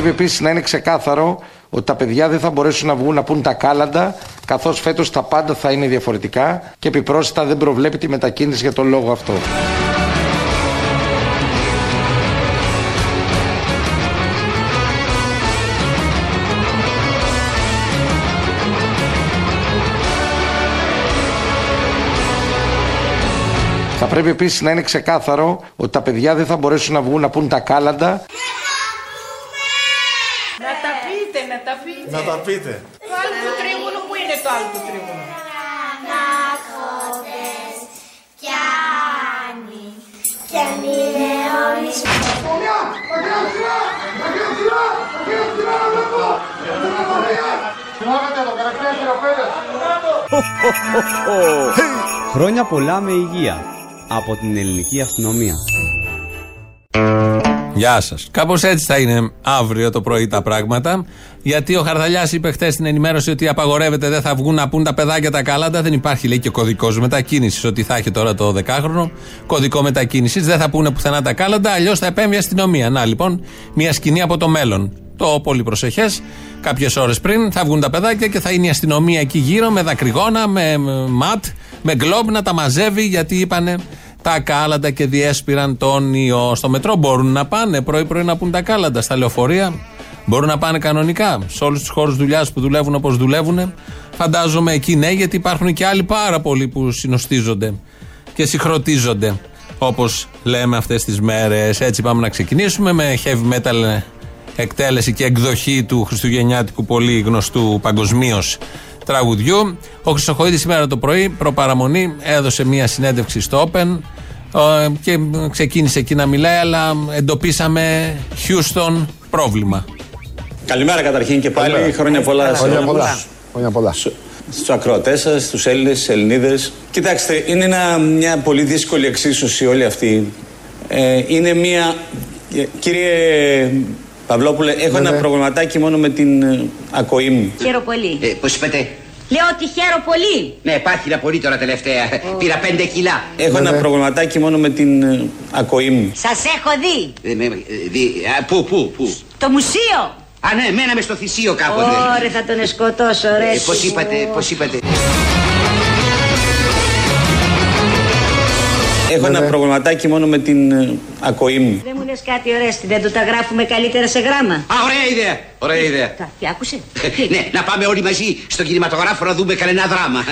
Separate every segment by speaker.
Speaker 1: πρέπει επίσης να είναι ξεκάθαρο ότι τα παιδιά δεν θα μπορέσουν να βγουν να πούν τα κάλαντα, καθώς φέτος τα πάντα θα είναι διαφορετικά και επιπρόσθετα δεν προβλέπει τη μετακίνηση για τον λόγο αυτό. Θα πρέπει επίσης να είναι ξεκάθαρο ότι τα παιδιά δεν θα μπορέσουν να βγουν να πούν τα κάλαντα.
Speaker 2: Να τα πείτε, να τα πείτε.
Speaker 3: Να τα πείτε.
Speaker 2: Το άλλο του τρίγωνο, πού είναι το άλλο του τρίγωνο.
Speaker 4: Χρόνια πολλά με υγεία από την ελληνική αστυνομία.
Speaker 5: Γεια σας. Κάπως έτσι θα είναι αύριο το πρωί τα πράγματα. Γιατί ο Χαρδαλιάς είπε χθες στην ενημέρωση ότι απαγορεύεται, δεν θα βγουν να πούν τα παιδάκια τα κάλαντα. Δεν υπάρχει, λέει, και κωδικός μετακίνησης. Ότι θα έχει τώρα το δεκάχρονο κωδικό μετακίνησης. Δεν θα πούνε πουθενά τα κάλαντα, αλλιώς θα επέμβει η αστυνομία. Να λοιπόν, μια σκηνή από το μέλλον. Το πολύ προσεχές. Κάποιες ώρες πριν θα βγουν τα παιδάκια και θα είναι η αστυνομία εκεί γύρω με δακρυγόνα, με ματ, με γκλόμπ να τα μαζεύει γιατί είπανε τα κάλαντα και διέσπηραν τον ιό. Στο μετρό μπορούν να πάνε πρωί-πρωί να πούν τα κάλαντα. Στα λεωφορεία μπορούν να πάνε κανονικά. Σε όλους τους χώρους δουλειάς που δουλεύουν όπως δουλεύουν. Φαντάζομαι εκεί ναι, γιατί υπάρχουν και άλλοι πάρα πολλοί που συνοστίζονται και συγχρονίζονται. Όπως λέμε αυτές τις μέρες. Έτσι πάμε να ξεκινήσουμε με heavy metal εκτέλεση και εκδοχή του χριστουγεννιάτικου πολύ γνωστού παγκοσμίως τραγουδιού. Ο Χρυσοχοίδης σήμερα το πρωί, προπαραμονή, έδωσε μία συνέντευξη στο Open ε, και ξεκίνησε εκεί να μιλάει, αλλά εντοπίσαμε Houston πρόβλημα.
Speaker 6: Καλημέρα καταρχήν και πάλι. Χρόνια πολλά σε
Speaker 3: Χρόνια
Speaker 6: όλους.
Speaker 3: πολλά. Χρόνια πολλά.
Speaker 6: Στου ακροατές σας, στους Έλληνες, στις Ελληνίδες. Κοιτάξτε, είναι ένα- μια πολύ δύσκολη εξίσωση όλη αυτή. Ε, είναι μια. ε, Κύριε Παυλόπουλε, έχω ένα
Speaker 3: ναι.
Speaker 6: προβληματάκι μόνο με την ε, ακοή μου.
Speaker 7: Χαίρο πολύ.
Speaker 8: Ε, Πώς είπατε;
Speaker 7: Λέω ότι χαίρο πολύ.
Speaker 8: Ναι, υπάρχει ένα πολύ τώρα τελευταία. Πήρα πέντε κιλά.
Speaker 6: Έχω ένα προβληματάκι μόνο με την ε, ακοή μου.
Speaker 7: Σας έχω δει.
Speaker 8: Ε, με- ε, δι- α, Πού, πού, πού;
Speaker 7: Το μουσείο.
Speaker 8: Α, ναι, μέναμε στο θυσίο κάποτε.
Speaker 7: Ωρε θα τον σκοτώσω ρε.
Speaker 8: Ε, Πώς είπατε, πώς είπατε;
Speaker 6: Έχω ένα προβληματάκι μόνο με την ε, ακοή μου.
Speaker 7: Δεν μου λες κάτι ωραίστη, δεν το τα γράφουμε καλύτερα σε γράμμα.
Speaker 8: Α, ωραία ιδέα, ωραία ιδέα.
Speaker 7: Τα, τι άκουσε;
Speaker 8: Ε, Ναι, να πάμε όλοι μαζί στον κινηματογράφο να δούμε κανένα δράμα.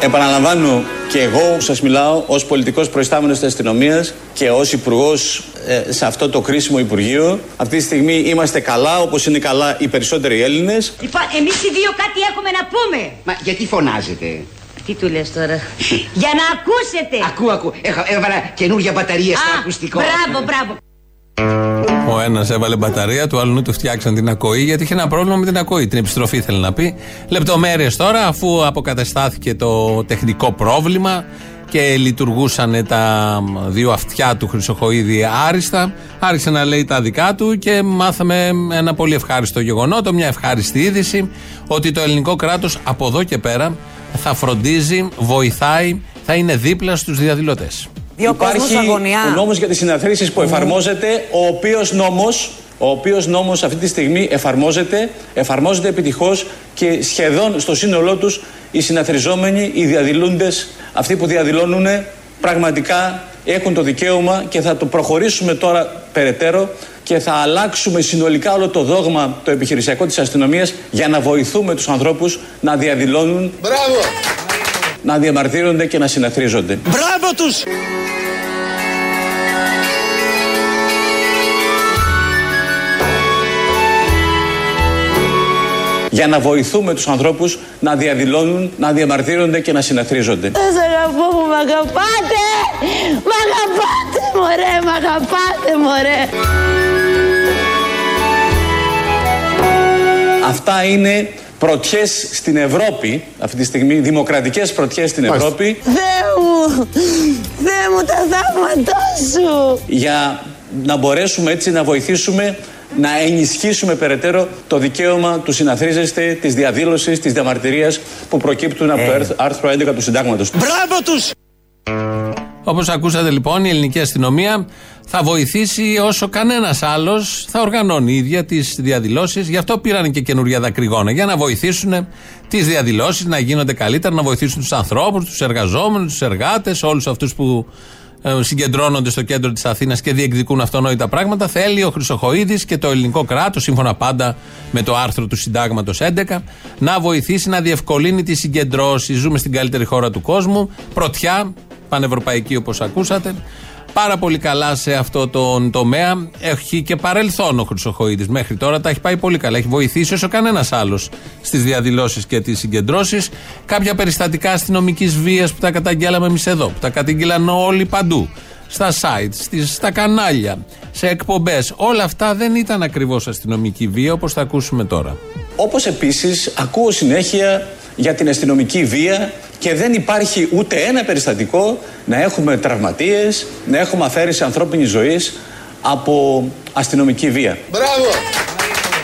Speaker 6: Επαναλαμβάνω και εγώ που σας μιλάω ως πολιτικός προϊστάμενος της αστυνομίας και ως υπουργός σε αυτό το κρίσιμο Υπουργείο. Αυτή τη στιγμή είμαστε καλά όπως είναι καλά οι περισσότεροι Έλληνες.
Speaker 7: Λοιπόν, εμείς οι δύο κάτι έχουμε να πούμε.
Speaker 8: Μα γιατί φωνάζετε;
Speaker 7: Τι του λες τώρα; Για να ακούσετε.
Speaker 8: Ακού, ακού. Έχω, έβαλα καινούργια μπαταρία στο
Speaker 7: Α,
Speaker 8: ακουστικό.
Speaker 7: Μπράβο, μπράβο.
Speaker 5: Ο ένας έβαλε μπαταρία, του άλλου του φτιάξαν την ακοή γιατί είχε ένα πρόβλημα με την ακοή. Την επιστροφή θέλει να πει. Λεπτομέρειες τώρα, αφού αποκαταστάθηκε το τεχνικό πρόβλημα και λειτουργούσαν τα δύο αυτιά του Χρυσοχοίδη άριστα, άρχισε να λέει τα δικά του και μάθαμε ένα πολύ ευχάριστο γεγονότο, μια ευχάριστη είδηση, ότι το ελληνικό κράτος από εδώ και πέρα θα φροντίζει, βοηθάει, θα είναι δίπλα στους διαδηλωτές.
Speaker 6: Υπάρχει ο νόμος για τις συναθρήσεις που εφαρμόζεται, ο οποίος νόμος, ο οποίος νόμος αυτή τη στιγμή εφαρμόζεται, εφαρμόζεται επιτυχώς και σχεδόν στο σύνολό τους οι συναθριζόμενοι, οι διαδηλούντες, αυτοί που διαδηλώνουν πραγματικά έχουν το δικαίωμα και θα το προχωρήσουμε τώρα περαιτέρω και θα αλλάξουμε συνολικά όλο το δόγμα το επιχειρησιακό της αστυνομίας για να βοηθούμε τους ανθρώπους να διαδηλώνουν,
Speaker 3: Μπράβο!
Speaker 6: Να διαμαρτύρονται και να συναθρίζονται.
Speaker 9: Μπράβο τους!
Speaker 6: για να βοηθούμε τους ανθρώπους να διαδηλώνουν, να διαμαρτύρονται και να συναθρίζονται.
Speaker 7: Σας αγαπώ που μ' αγαπάτε. Μ' αγαπάτε, μωρέ, μ' αγαπάτε, μωρέ.
Speaker 6: Αυτά είναι πρωτιές στην Ευρώπη, αυτή τη στιγμή, δημοκρατικές πρωτιές στην
Speaker 3: Μάλιστα.
Speaker 6: Ευρώπη,
Speaker 7: Θεέ μου, Θεέ μου τα θαύματά σου.
Speaker 6: για να μπορέσουμε έτσι να βοηθήσουμε να ενισχύσουμε περαιτέρω το δικαίωμα του συναθρίζεστε, της διαδήλωσης, της διαμαρτυρίας που προκύπτουν από το άρθρο 11 του Συντάγματος.
Speaker 8: Μπράβο τους!
Speaker 5: Όπως ακούσατε λοιπόν, η ελληνική αστυνομία θα βοηθήσει όσο κανένας άλλος θα οργανώνει η ίδια τις διαδηλώσεις. Γι' αυτό πήραν και καινούργια δακρυγόνα. Για να βοηθήσουν τις διαδηλώσεις να γίνονται καλύτερα, να βοηθήσουν τους ανθρώπους, τους εργαζόμενους, τους εργάτες, όλους αυτούς που ε, συγκεντρώνονται στο κέντρο της Αθήνας και διεκδικούν αυτονόητα πράγματα. Θέλει ο Χρυσοχοίδης και το ελληνικό κράτος, σύμφωνα πάντα με το άρθρο του Συντάγματος 11, να βοηθήσει να διευκολύνει τις συγκεντρώσεις. Ζούμε στην καλύτερη χώρα του κόσμου. Πρωτιά, πανευρωπαϊκή όπως ακούσατε. Πάρα πολύ καλά σε αυτό τον τομέα. Έχει και παρελθόν ο Χρυσοχοίδης. Μέχρι τώρα τα έχει πάει πολύ καλά. Έχει βοηθήσει όσο κανένας άλλος στις διαδηλώσεις και τις συγκεντρώσεις. Κάποια περιστατικά αστυνομικής βίας που τα καταγγέλαμε εμείς εδώ, που τα κατήγγειλαν όλοι παντού. Στα site, στις, στα κανάλια, σε εκπομπές. Όλα αυτά δεν ήταν ακριβώς αστυνομική βία όπως θα ακούσουμε τώρα.
Speaker 6: Όπως επίσης ακούω συνέχεια για την αστυνομική βία και δεν υπάρχει ούτε ένα περιστατικό να έχουμε τραυματίες, να έχουμε αφαίρεση ανθρώπινης ζωής από αστυνομική βία.
Speaker 8: Μπράβο!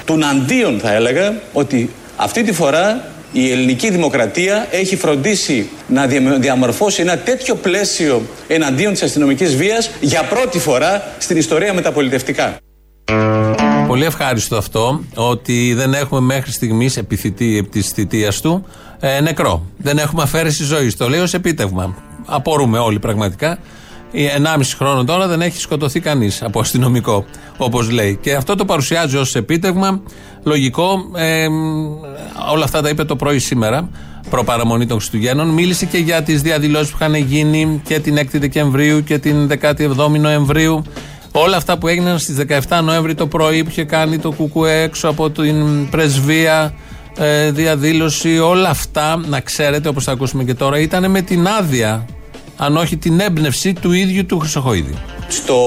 Speaker 6: Του αντίον θα έλεγα ότι αυτή τη φορά η ελληνική δημοκρατία έχει φροντίσει να διαμορφώσει ένα τέτοιο πλαίσιο εναντίον της αστυνομικής βίας για πρώτη φορά στην ιστορία μεταπολιτευτικά.
Speaker 5: Πολύ ευχάριστο αυτό ότι δεν έχουμε μέχρι στιγμής επιθυτή επί της θητείας του ε, νεκρό. Δεν έχουμε αφαίρεση ζωής. Το λέει ως επίτευγμα. Απορούμε όλοι πραγματικά. 1,5 χρόνο τώρα δεν έχει σκοτωθεί κανείς από αστυνομικό, όπως λέει. Και αυτό το παρουσιάζει ως επίτευγμα. Λογικό. Ε, όλα αυτά τα είπε το πρωί σήμερα, προπαραμονή των Χριστουγέννων. Μίλησε και για τις διαδηλώσεις που είχαν γίνει και την 6η Δεκεμβρίου και την 17η Νοεμβρίου. Όλα αυτά που έγιναν στις 17 Νοέμβρη το πρωί που είχε κάνει το Κουκουέ έξω από την πρεσβεία ε, διαδήλωση, όλα αυτά, να ξέρετε όπως θα ακούσουμε και τώρα, ήταν με την άδεια, αν όχι την έμπνευση του ίδιου του Χρυσοχοίδη.
Speaker 6: Στο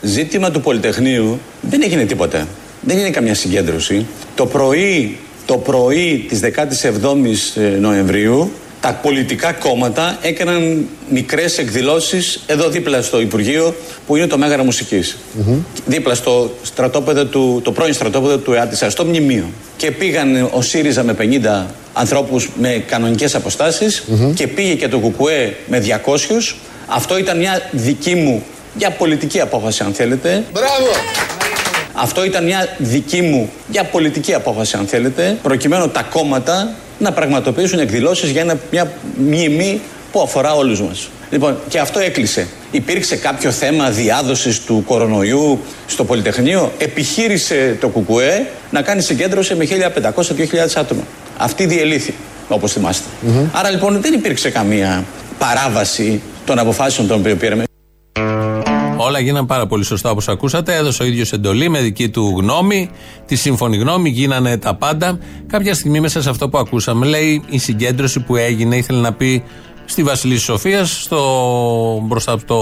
Speaker 6: ζήτημα του Πολυτεχνείου δεν έγινε τίποτα. Δεν έγινε καμιά συγκέντρωση. Το πρωί, το πρωί της 17ης ε, Νοεμβρίου τα πολιτικά κόμματα έκαναν μικρές εκδηλώσεις εδώ δίπλα στο Υπουργείο που είναι το Μέγαρα Δίπλα στο στρατόπεδο του, το πρώην στρατόπεδο του ΕΑΤΙΣΑ, στο μνημείο. Και πήγαν ο ΣΥΡΙΖΑ με 50 ανθρώπους με κανονικές και πήγε και το ΚΚΕ με 200. Αυτό ήταν μια δική μου, μια πολιτική απόφαση αν θέλετε.
Speaker 8: Μπράβο!
Speaker 6: Αυτό ήταν μια δική μου, μια πολιτική απόφαση αν θέλετε, προκειμένου τα κόμματα να πραγματοποιήσουν εκδηλώσεις για μια μνήμη που αφορά όλους μας. Λοιπόν, και αυτό έκλεισε. Υπήρξε κάποιο θέμα διάδοσης του κορονοϊού στο Πολυτεχνείο; Επιχείρησε το ΚΚΕ να κάνει συγκέντρωση με 1.500-2.000 άτομα. Αυτή διελήθη, όπως θυμάστε. Άρα λοιπόν δεν υπήρξε καμία παράβαση των αποφάσεων των οποίων πήραμε.
Speaker 5: Όλα γίνανε πάρα πολύ σωστά όπως ακούσατε. Έδωσε ο ίδιος εντολή με δική του γνώμη, τη σύμφωνη γνώμη, γίνανε τα πάντα. Κάποια στιγμή μέσα σε αυτό που ακούσαμε, λέει η συγκέντρωση που έγινε, ήθελε να πει στη Βασιλή Σοφίας, μπροστά από, το,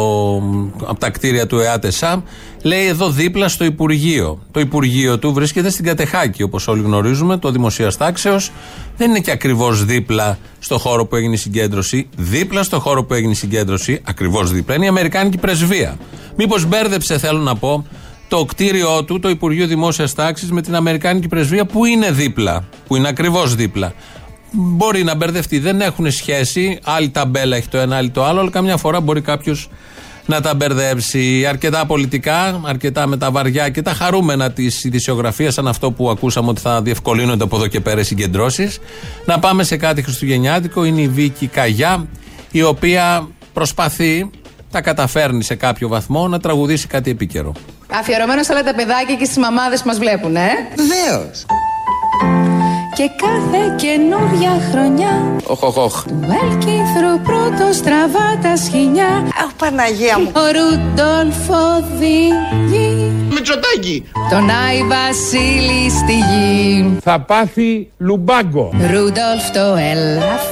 Speaker 5: από τα κτίρια του ΕΑΤΕΣΑ, λέει εδώ δίπλα στο Υπουργείο. Το Υπουργείο του βρίσκεται στην Κατεχάκη, όπως όλοι γνωρίζουμε, το Δημοσίας Τάξεως. Δεν είναι και ακριβώς δίπλα στο χώρο που έγινε η συγκέντρωση. Δίπλα στο χώρο που έγινε η συγκέντρωση, ακριβώς δίπλα, είναι η Αμερικάνικη Πρεσβεία. Μήπως μπέρδεψε, θέλω να πω, το κτίριό του, το Υπουργείο Δημόσιας Τάξης, με την Αμερικάνικη Πρεσβεία που είναι δίπλα. Που είναι ακριβώς δίπλα. Μπορεί να μπερδευτεί, δεν έχουν σχέση. Άλλη ταμπέλα έχει το ένα, άλλη το άλλο, αλλά καμιά φορά μπορεί κάποιος να τα μπερδέψει. Αρκετά πολιτικά, αρκετά με τα βαριά και τα χαρούμενα της ειδησιογραφίας, σαν αυτό που ακούσαμε ότι θα διευκολύνονται από εδώ και πέρα συγκεντρώσεις. Να πάμε σε κάτι χριστουγεννιάτικο. Είναι η Βίκη Καγιά, η οποία προσπαθεί, τα καταφέρνει σε κάποιο βαθμό, να τραγουδήσει κάτι επίκαιρο.
Speaker 3: Αφιερωμένο σε όλα τα παιδάκια και στις μαμάδες που μας βλέπουν, ε;
Speaker 8: Βεβαίως.
Speaker 3: Και κάθε καινούρια χρονιά.
Speaker 8: Οχ, οχ, οχ
Speaker 3: Του Ελκύθρου πρώτο στραβά τα σχοινιά.
Speaker 8: Αχ, Παναγία μου.
Speaker 3: Ο Ρούντολφ οδηγεί
Speaker 8: Μητσοτάκη
Speaker 3: Τον Άι Βασίλη στη γη.
Speaker 9: Θα πάθει λουμπάγκο.
Speaker 3: Ρούντολφ το ελαφ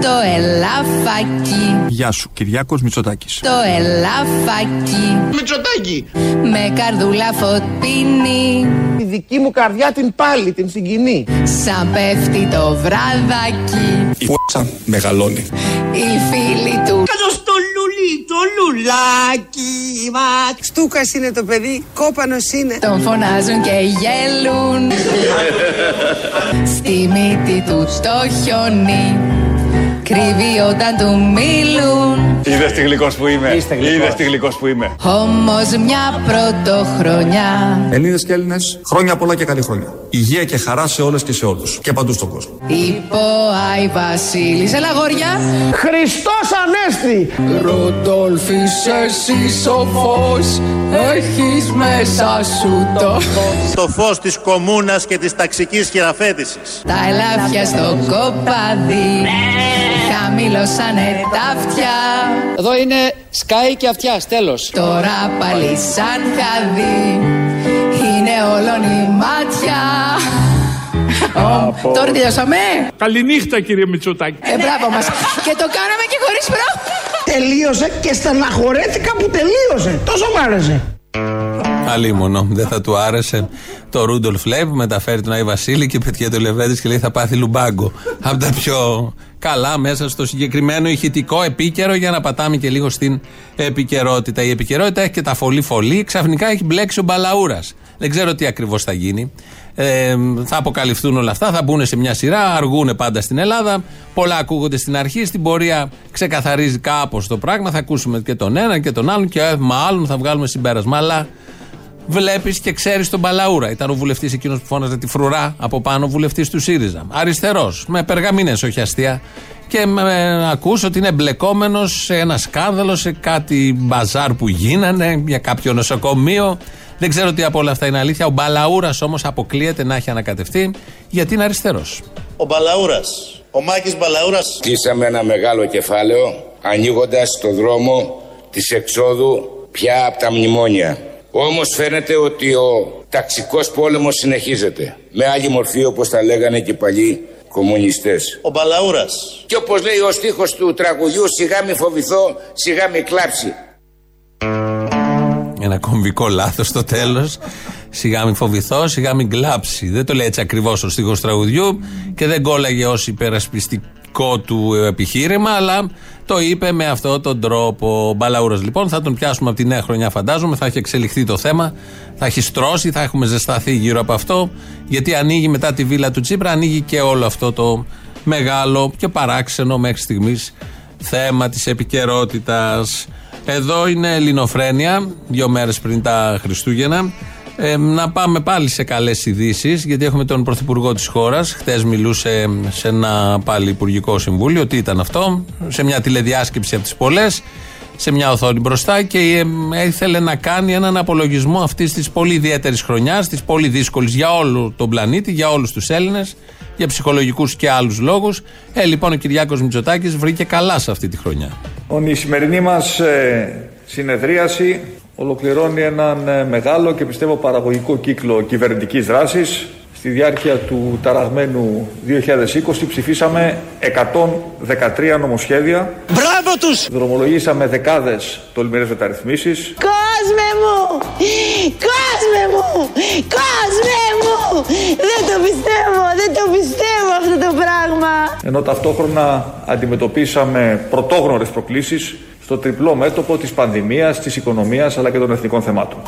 Speaker 3: Το ελαφάκι.
Speaker 9: Γεια σου Κυριάκος Μητσοτάκης.
Speaker 3: Το ελαφάκι.
Speaker 8: Μητσοτάκη.
Speaker 3: Με καρδούλα φωτεινή.
Speaker 8: Η δική μου καρδιά την πάλι, την συγκινεί.
Speaker 3: Σαν πέφτει το βραδάκι.
Speaker 9: Η φ***α μεγαλώνει.
Speaker 3: Οι φίλοι του
Speaker 8: λουλάκι
Speaker 10: άσχημα.
Speaker 11: Στούκας είναι το παιδί, κόπανος είναι.
Speaker 3: Τον φωνάζουν και γέλουν Στη μύτη του το χιόνι Κρύβει όταν του μιλούν
Speaker 9: Είδες τι γλυκός που είμαι. Είδες τι γλυκός που είμαι.
Speaker 3: Όμως μια πρωτοχρονιά
Speaker 9: Ελληνίδες και Έλληνες, χρόνια πολλά και καλή χρόνια. Υγεία και χαρά σε όλες και σε όλους. Και παντού στον κόσμο.
Speaker 3: Υπό Άι Βασίλης Έλα γόρια
Speaker 11: Χριστός Ανέστη.
Speaker 3: Ροντόλφης εσύ σοφός Έχεις μέσα σου το φως
Speaker 12: Το φως της κομμούνας και της ταξικής χειραφέτησης.
Speaker 3: Τα ελάφια στο κοπάδι Χαμηλώσανε τα αυτιά
Speaker 13: Εδώ είναι σκάι και αυτιά, τέλος.
Speaker 3: Τώρα πάλι σαν χαδί Είναι όλον η μάτια Ω, Τώρα τελειώσαμε
Speaker 9: Καληνύχτα κύριε Μητσοτάκη.
Speaker 3: Ε, μπράβο μας Και το κάναμε και χωρίς προ
Speaker 11: Τελείωσε και στεναχωρέθηκα που τελείωσε. Τόσο μ' άρεσε.
Speaker 5: Αλίμονο. Δεν θα του άρεσε το Ρούντολφ Λέβ. Μεταφέρει τον Άι Βασίλη και πετιέται ο Λεβέντης και λέει θα πάθει λουμπάγκο. Από τα πιο καλά μέσα στο συγκεκριμένο ηχητικό επίκαιρο για να πατάμε και λίγο στην επικαιρότητα. Η επικαιρότητα έχει και τα φωλή φωλή. Ξαφνικά έχει μπλέξει ο Μπαλαούρας. Δεν ξέρω τι ακριβώς θα γίνει. Ε, θα αποκαλυφθούν όλα αυτά, θα μπουν σε μια σειρά, αργούν πάντα στην Ελλάδα. Πολλά ακούγονται στην αρχή, στην πορεία ξεκαθαρίζει κάπως το πράγμα. Θα ακούσουμε και τον ένα και τον άλλον και ε, μάλλον θα βγάλουμε συμπέρασμα. Αλλά βλέπεις και ξέρεις τον Μπαλαούρα. Ήταν ο βουλευτής εκείνος που φώναζε τη φρουρά από πάνω, βουλευτής του ΣΥΡΙΖΑ. Αριστερός, με περγαμίνες, όχι αστεία. Και με, ακούς ότι είναι εμπλεκόμενος σε ένα σκάνδαλο, σε κάτι μπαζάρ που γίνανε, για κάποιο νοσοκομείο. Δεν ξέρω τι από όλα αυτά είναι αλήθεια. Ο Μπαλαούρας όμως αποκλείεται να έχει ανακατευτεί γιατί είναι αριστερός.
Speaker 12: Ο Μπαλαούρας, ο Μάκης Μπαλαούρας
Speaker 14: Κλείσαμε ένα μεγάλο κεφάλαιο ανοίγοντας το δρόμο της εξόδου πια από τα μνημόνια. Όμως φαίνεται ότι ο ταξικός πόλεμος συνεχίζεται. Με άλλη μορφή όπως τα λέγανε και οι παλιοί κομμουνιστές.
Speaker 12: Ο Μπαλαούρας.
Speaker 14: Και όπως λέει ο στίχος του τραγουδιού σιγά μη φοβηθώ, σιγά μη κλάψει.
Speaker 5: Ένα κομβικό λάθος στο τέλος. Σιγά μην φοβηθώ, σιγά μην κλάψει. Δεν το λέει έτσι ακριβώς ο στίχος τραγουδιού και δεν κόλλαγε ως υπερασπιστικό του επιχείρημα, αλλά το είπε με αυτόν τον τρόπο. Ο Μπαλαούρας λοιπόν θα τον πιάσουμε από τη νέα χρονιά, φαντάζομαι. Θα έχει εξελιχθεί το θέμα, θα έχει στρώσει, θα έχουμε ζεσταθεί γύρω από αυτό. Γιατί ανοίγει μετά τη βίλα του Τσίπρα, ανοίγει και όλο αυτό το μεγάλο και παράξενο μέχρι στιγμής θέμα της επικαιρότητας. Εδώ είναι Ελληνοφρένια, δύο μέρες πριν τα Χριστούγεννα. Ε, να πάμε πάλι σε καλές ειδήσεις, γιατί έχουμε τον Πρωθυπουργό της χώρας. Χθες μιλούσε σε ένα πάλι Υπουργικό Συμβούλιο. Τι ήταν αυτό, σε μια τηλεδιάσκεψη από τις πολλές, σε μια οθόνη μπροστά και ε, ήθελε να κάνει έναν απολογισμό αυτής της πολύ ιδιαίτερης χρονιάς, της πολύ δύσκολης για όλο τον πλανήτη, για όλους τους Έλληνες, για ψυχολογικούς και άλλους λόγους. Ε, λοιπόν, ο Κυριάκος Μητσοτάκης βρήκε καλά σε αυτή τη χρονιά.
Speaker 9: Λοιπόν, η σημερινή μας ε, συνεδρίαση ολοκληρώνει έναν ε, μεγάλο και πιστεύω παραγωγικό κύκλο κυβερνητικής δράσης. Στη διάρκεια του ταραγμένου 2020 ψηφίσαμε 113 νομοσχέδια.
Speaker 11: Μπράβο τους!
Speaker 9: Δρομολογήσαμε δεκάδες τολμηρές μεταρρυθμίσεις.
Speaker 7: Κόσμε μου! Κόσμε μου! Κόσμε μου! Δεν το πιστεύω! Δεν το πιστεύω αυτό το πράγμα!
Speaker 9: Ενώ ταυτόχρονα αντιμετωπίσαμε πρωτόγνωρες προκλήσεις στο τριπλό μέτωπο της πανδημίας, της οικονομίας αλλά και των εθνικών θεμάτων.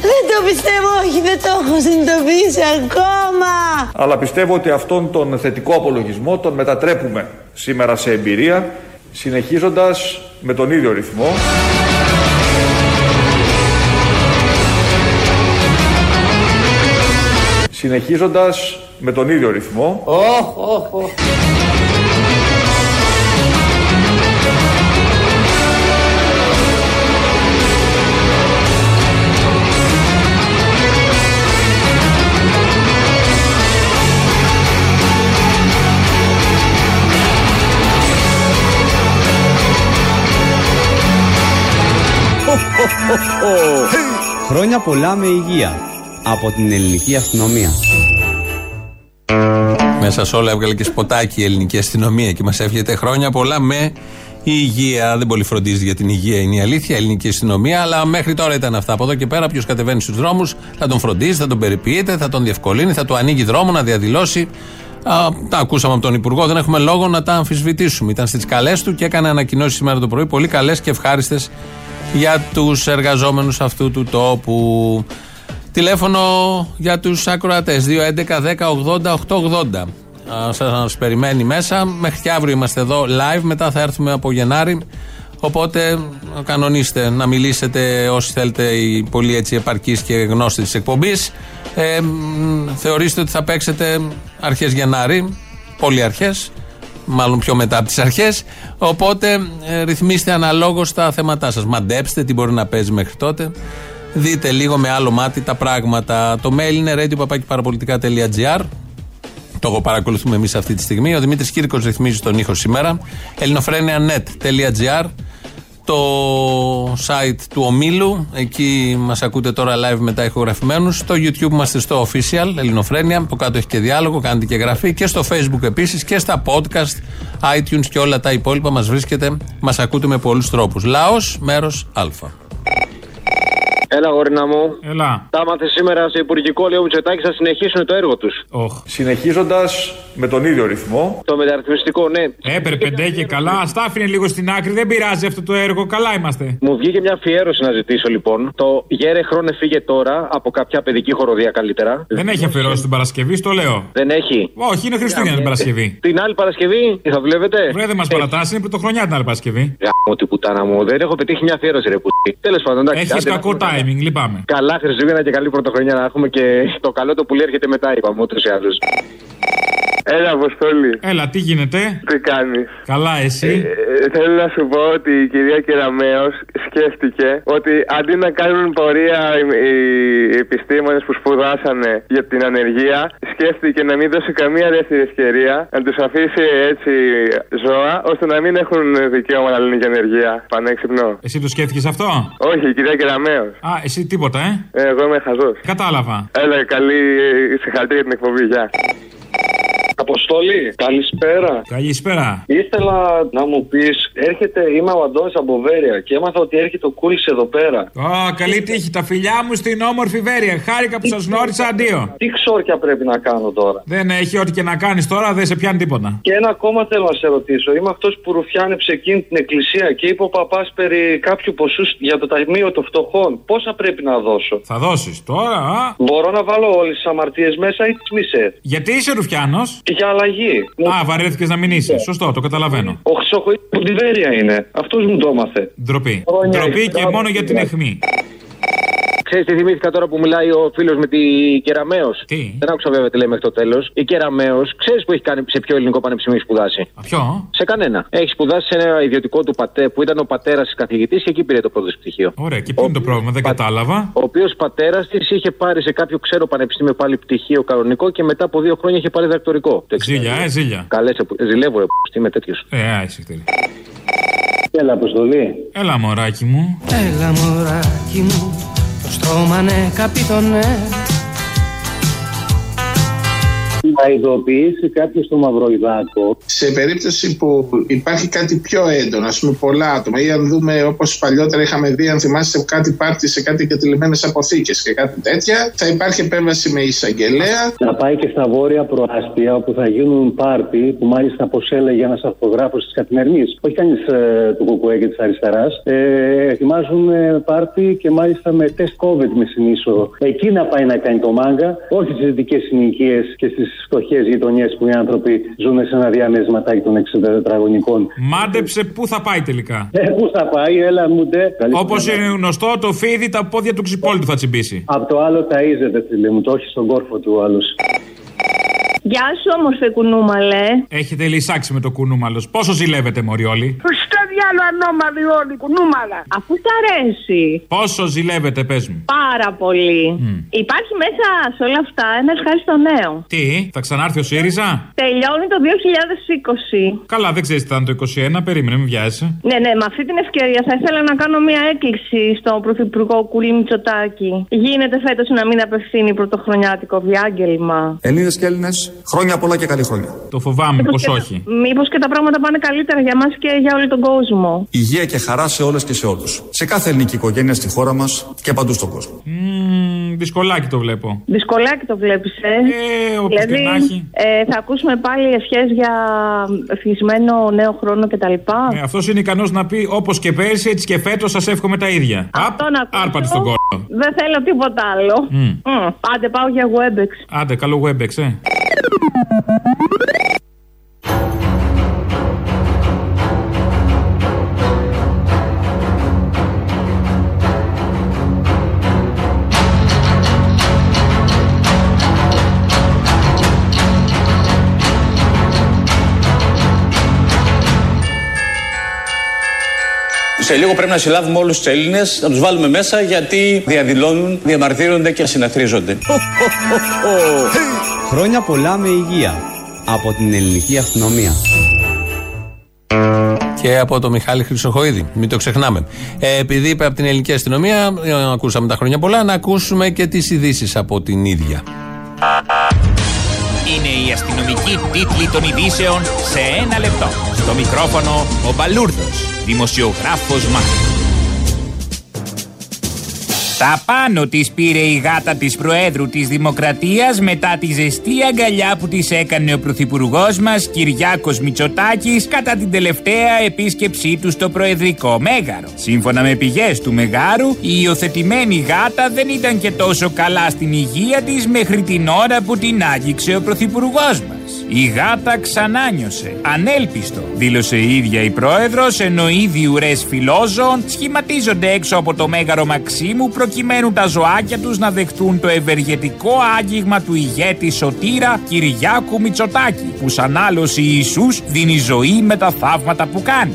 Speaker 7: Δεν το πιστεύω! Όχι, δεν το έχω συνειδητοποιήσει ακόμα!
Speaker 9: Αλλά πιστεύω ότι αυτόν τον θετικό απολογισμό τον μετατρέπουμε σήμερα σε εμπειρία, συνεχίζοντας με τον ίδιο ρυθμό. Συνεχίζοντας με τον ίδιο ρυθμό.
Speaker 4: Χρόνια πολλά με υγεία από την ελληνική αστυνομία.
Speaker 5: Μέσα σε όλα έβγαλε και σποτάκι η ελληνική αστυνομία και μας εύχεται χρόνια πολλά με υγεία. Δεν πολύ φροντίζει για την υγεία, είναι η αλήθεια, η ελληνική αστυνομία. Αλλά μέχρι τώρα ήταν αυτά. Από εδώ και πέρα, ποιος κατεβαίνει στους δρόμους θα τον φροντίζει, θα τον περιποιείται, θα τον διευκολύνει, θα του ανοίγει δρόμο να διαδηλώσει. Α, τα ακούσαμε από τον Υπουργό, δεν έχουμε λόγο να τα αμφισβητήσουμε. Ήταν στις καλές του και έκανε ανακοινώσεις σήμερα το πρωί, πολύ καλές και ευχάριστες για τους εργαζόμενους αυτού του τόπου. Τηλέφωνο για τους ακροατές 2.11.10.80.880. Σας περιμένει μέσα. Μέχρι και αύριο είμαστε εδώ live. Μετά θα έρθουμε από Γενάρη. Οπότε κανονίστε να μιλήσετε όσοι θέλετε οι πολύ έτσι επαρκείς και γνώστοι της εκπομπής. Ε, θεωρήστε ότι θα παίξετε αρχές Γενάρη, πολύ αρχές, μάλλον πιο μετά από τις αρχές. Οπότε ε, ρυθμίστε αναλόγως τα θέματά σας. Μαντέψτε τι μπορεί να παίζει μέχρι τότε. Δείτε λίγο με άλλο μάτι τα πράγματα. Το mail είναι radio.parapolitica.gr το έχω παρακολουθούμε εμείς αυτή τη στιγμή. Ο Δημήτρης Κύρκο ρυθμίζει τον ήχο σήμερα. ελληνοφρένια.net.gr το site του ομίλου. Εκεί μας ακούτε τώρα live μετά ηχογραφημένους. Στο YouTube είμαστε στο official Ελληνοφρένια. Από κάτω έχει και διάλογο, κάνετε και γραφή. Και στο Facebook επίσης και στα podcast, iTunes και όλα τα υπόλοιπα μας βρίσκεται. Μας ακούτε με πολλούς τρόπους. Λαός, μέρος Α.
Speaker 10: Έλα, γόρινα μου.
Speaker 5: Έλα.
Speaker 10: Τα μάθε σήμερα σε υπουργικό, λέει ο Μητσοτάκης, θα συνεχίσουν το έργο τους.
Speaker 5: Oh.
Speaker 9: Συνεχίζοντας με τον ίδιο ρυθμό.
Speaker 10: Το μεταρρυθμιστικό, ναι.
Speaker 5: Έπρεπε ντε και καλά. Α τα άφηνε λίγο στην άκρη. Δεν πειράζει αυτό το έργο. Καλά είμαστε.
Speaker 10: Μου βγήκε μια αφιέρωση να ζητήσω λοιπόν. Το Γέρε Χρόνε φύγε τώρα από κάποια παιδική χοροδία καλύτερα.
Speaker 5: Δεν έχει αφιερώσει την Παρασκευή, στο λέω.
Speaker 10: Δεν έχει.
Speaker 5: Όχι, είναι Χριστούγεννα την Παρασκευή.
Speaker 10: Την άλλη Παρασκευή, θα δουλεύετε.
Speaker 5: Βρε δεν μας παρατάσει, είναι πρωτοχρονιά την άλλη Παρασκευή.
Speaker 10: Γαμώ την πουτάνα μου, δεν έχω πετύχει μια αφιέρωση ρε που. Τέλος πάντων, εντάξει.
Speaker 5: Έχεις κακό timing, λυπάμαι.
Speaker 10: Καλά Χριστούγεννα και καλή πρωτοχρονιά να έχουμε και το καλό το πουλί έρχεται μετά, είπαμε ούτως ή άλλως. Έλα, Αποστόλη.
Speaker 5: Έλα, τι γίνεται;
Speaker 10: Τι κάνεις;
Speaker 5: Καλά, εσύ;
Speaker 10: Ε, ε, θέλω να σου πω ότι η κυρία Κεραμέο σκέφτηκε ότι αντί να κάνουν πορεία οι, οι επιστήμονες που σπουδάσανε για την ανεργία, σκέφτηκε να μην δώσει καμία δεύτερη ευκαιρία, να τους αφήσει έτσι ζώα, ώστε να μην έχουν δικαίωμα να λένε για ανεργία. Πανέξυπνο.
Speaker 5: Εσύ το σκέφτηκες αυτό;
Speaker 10: Όχι, η κυρία Κεραμέο.
Speaker 5: Α, εσύ τίποτα, ε;
Speaker 10: Ε, Εγώ είμαι χαζός.
Speaker 5: Κατάλαβα.
Speaker 10: Έλα, καλή συγχαρητήρια για την εκπομπή. Γεια. Αποστολή, καλησπέρα.
Speaker 5: Καλησπέρα.
Speaker 10: Ήθελα να μου πεις, έρχεται, είμαι ο Αντώνης από Βέρεια και έμαθα ότι έρχεται ο Κούλης εδώ πέρα.
Speaker 5: Ω, καλή τύχη. Τα φιλιά μου στην όμορφη Βέρεια. Χάρηκα που σας γνώρισα, αντίο.
Speaker 10: Τι ξόρκια πρέπει να κάνω τώρα.
Speaker 5: Δεν έχει ό,τι και να κάνεις τώρα, δεν σε πιάνει τίποτα.
Speaker 10: Και ένα ακόμα θέλω να σε ρωτήσω. Είμαι αυτός που ρουφιάνεψε εκείνη την εκκλησία και είπε ο παπάς περί κάποιου ποσού για το ταμείο των φτωχών. Πόσα πρέπει να δώσω;
Speaker 5: Θα δώσεις τώρα, α;
Speaker 10: Μπορώ να βάλω όλες τις αμαρτίες μέσα ή τις μισές;
Speaker 5: Γιατί είσαι ρουφιάνος;
Speaker 10: Για αλλαγή.
Speaker 5: Α, βαρέθηκες να μην είσαι. Σωστό, το καταλαβαίνω.
Speaker 10: Ο Χρυσοχοίδη από τη Βέρεια είναι. Αυτός μου το έμαθε.
Speaker 5: Ντροπή.
Speaker 10: Χρόνια
Speaker 5: Ντροπή
Speaker 10: έχει.
Speaker 5: και μόνο για την αιχμή.
Speaker 10: Ξέρεις τι θυμήθηκα τώρα που μιλάει ο φίλος με τη Κεραμαίο.
Speaker 5: Τι;
Speaker 10: Δεν άκουσα βέβαια τι λέει μέχρι το τέλος. Η Κεραμαίο, ξέρεις που έχει κάνει σε ποιο ελληνικό πανεπιστήμιο έχει σπουδάσει;
Speaker 5: Ποιο;
Speaker 10: Σε κανένα. Έχει σπουδάσει σε ένα ιδιωτικό του πατέ που ήταν ο πατέρας της καθηγητής και εκεί πήρε το πρώτο της πτυχίο.
Speaker 5: Ωραία, και ποιο είναι το πρόβλημα, δεν κατάλαβα.
Speaker 10: Ο οποίος πατέρας της είχε πάρει σε κάποιο ξένο πανεπιστήμιο πάλι πτυχίο κανονικό και μετά από δύο χρόνια είχε πάρει δακτορικό. Το
Speaker 5: Ζήλια, ε, ζήλια.
Speaker 10: Καλές, ζηλεύω, ρε, που είμαι τέτοιος.
Speaker 5: Ε, α, είσαι χτέρι.
Speaker 10: Έλα, αποστολή.
Speaker 5: Έλα, μωράκι μου.
Speaker 15: Έλα μωράκι μου, το στόμα ναι, καπιτονέ
Speaker 16: να ειδοποιήσει κάποιος το μαυροϊδάκο.
Speaker 17: Σε περίπτωση που υπάρχει κάτι πιο έντονο, ας πούμε πολλά άτομα, ή αν δούμε όπως παλιότερα είχαμε δει, αν θυμάστε κάτι πάρτι σε κάτι εγκατελειμμένες αποθήκες και κάτι τέτοια, θα υπάρχει επέμβαση με εισαγγελέα.
Speaker 16: Να πάει και στα βόρεια προάστια όπου θα γίνουν πάρτι, που μάλιστα όπως έλεγε ένας αυτογράφος της Καθημερινής, όχι κανείς ε, του Κουκουέ και της αριστεράς, ε, ετοιμάζουν ε, πάρτι και μάλιστα με τεστ COVID με συνήθω. Εκεί να πάει να κάνει το μάγκα, όχι στις δυτικές συνοικίες και στις φτωχές γειτονιές που οι άνθρωποι ζουν σε ένα διαμέρισματάκι των 60 τετραγωνικών.
Speaker 5: Μάντεψε πού θα πάει τελικά.
Speaker 16: Ε, πού θα πάει, έλα μου ντε.
Speaker 5: Όπως είναι γνωστό, το φίδι τα πόδια του ξυπόλυτου θα τσιμπήσει.
Speaker 16: Από το άλλο ταΐζεται, φίλε μου, το όχι στον κόρφο του άλλου.
Speaker 18: Γεια σου, όμορφε κουνούμαλε.
Speaker 5: Έχετε λυσάξει με το κουνούμαλος. Πόσο ζηλεύετε, Μωριόλη;
Speaker 18: Στο διάλογο ανώμαλοι όλοι, κουνούμαλα. Αφού σ' αρέσει.
Speaker 5: Πόσο ζηλεύετε, πες μου.
Speaker 18: Πάρα πολύ. Υπάρχει μέσα σε όλα αυτά ένα ευχάριστο νέο.
Speaker 5: Τι, θα ξανάρθει ο ΣΥΡΙΖΑ;
Speaker 18: Τελειώνει το 2020.
Speaker 5: Καλά, δεν ξέρεις τι θα είναι το 21, περίμενε, μην βιάζεσαι.
Speaker 18: Ναι, ναι, με αυτή την ευκαιρία θα ήθελα να κάνω μια έκκληση στον Πρωθυπουργό Κούλη Μητσοτάκη. Γίνεται φέτος να μην απευθύνει πρωτοχρονιάτικο διάγγελμα.
Speaker 19: Έλληνε και Έλληνες, χρόνια πολλά και καλή χρόνια.
Speaker 5: Το φοβάμαι,
Speaker 18: Μήπως
Speaker 5: πως
Speaker 18: και-
Speaker 5: όχι.
Speaker 18: Μήπως και τα πράγματα πάνε καλύτερα για μας και για όλο τον κόσμο.
Speaker 19: Υγεία και χαρά σε όλες και σε όλους. Σε κάθε ελληνική οικογένεια στη χώρα μας και παντού στον κόσμο.
Speaker 5: Μμμ,
Speaker 20: δυσκολάκι το βλέπω.
Speaker 18: Δυσκολάκι το βλέπεις, ε.
Speaker 20: Ε, όπως και να έχει.
Speaker 18: ε, θα ακούσουμε πάλι ευχές για ευτυχισμένο νέο χρόνο κτλ.
Speaker 20: Ε, Αυτός είναι ικανός να πει όπως και πέρσι, έτσι και φέτος σας εύχομαι τα ίδια.
Speaker 18: Αυτό να ακούσω.
Speaker 20: Άρπατε στον κόλλο.
Speaker 18: Δεν θέλω τίποτα άλλο.
Speaker 20: Μμ.
Speaker 18: Μμ. Άντε πάω για Webex.
Speaker 20: Άντε, καλό Webex, ε.
Speaker 6: Σε λίγο πρέπει να συλλάβουμε όλους τους Έλληνες, να τους βάλουμε μέσα γιατί διαδηλώνουν, διαμαρτύρονται και συναθρίζονται.
Speaker 4: Χρόνια πολλά με υγεία από την ελληνική αστυνομία.
Speaker 5: Και από το Μιχάλη Χρυσοχοίδη. Μην το ξεχνάμε. Ε, επειδή είπε από την ελληνική αστυνομία, ε, ακούσαμε τα χρόνια πολλά, να ακούσουμε και τις ειδήσει από την ίδια.
Speaker 21: Είναι η αστυνομική τίτλη των ειδήσεων σε ένα λεπτό. Στο μικρόφωνο ο Μπαλούρδος, δημοσιογράφος Μάρκος. Τα πάνω της πήρε η γάτα της Προέδρου της Δημοκρατίας μετά τη ζεστή αγκαλιά που της έκανε ο Πρωθυπουργός μας Κυριάκος Μητσοτάκης κατά την τελευταία επίσκεψή του στο Προεδρικό Μέγαρο. Σύμφωνα με πηγές του Μεγάρου, η υιοθετημένη γάτα δεν ήταν και τόσο καλά στην υγεία της μέχρι την ώρα που την άγγιξε ο Πρωθυπουργός μας. Η γάτα ξανάνιωσε. Ανέλπιστο, δήλωσε η ίδια η πρόεδρος, ενώ ήδη ουρές φιλόζωων σχηματίζονται έξω από το μέγαρο Μαξίμου προκειμένου τα ζωάκια τους να δεχτούν το ευεργετικό άγγιγμα του ηγέτη Σωτήρα Κυριάκου Μητσοτάκη, που σαν άλλος Ιησούς δίνει ζωή με τα θαύματα που κάνει.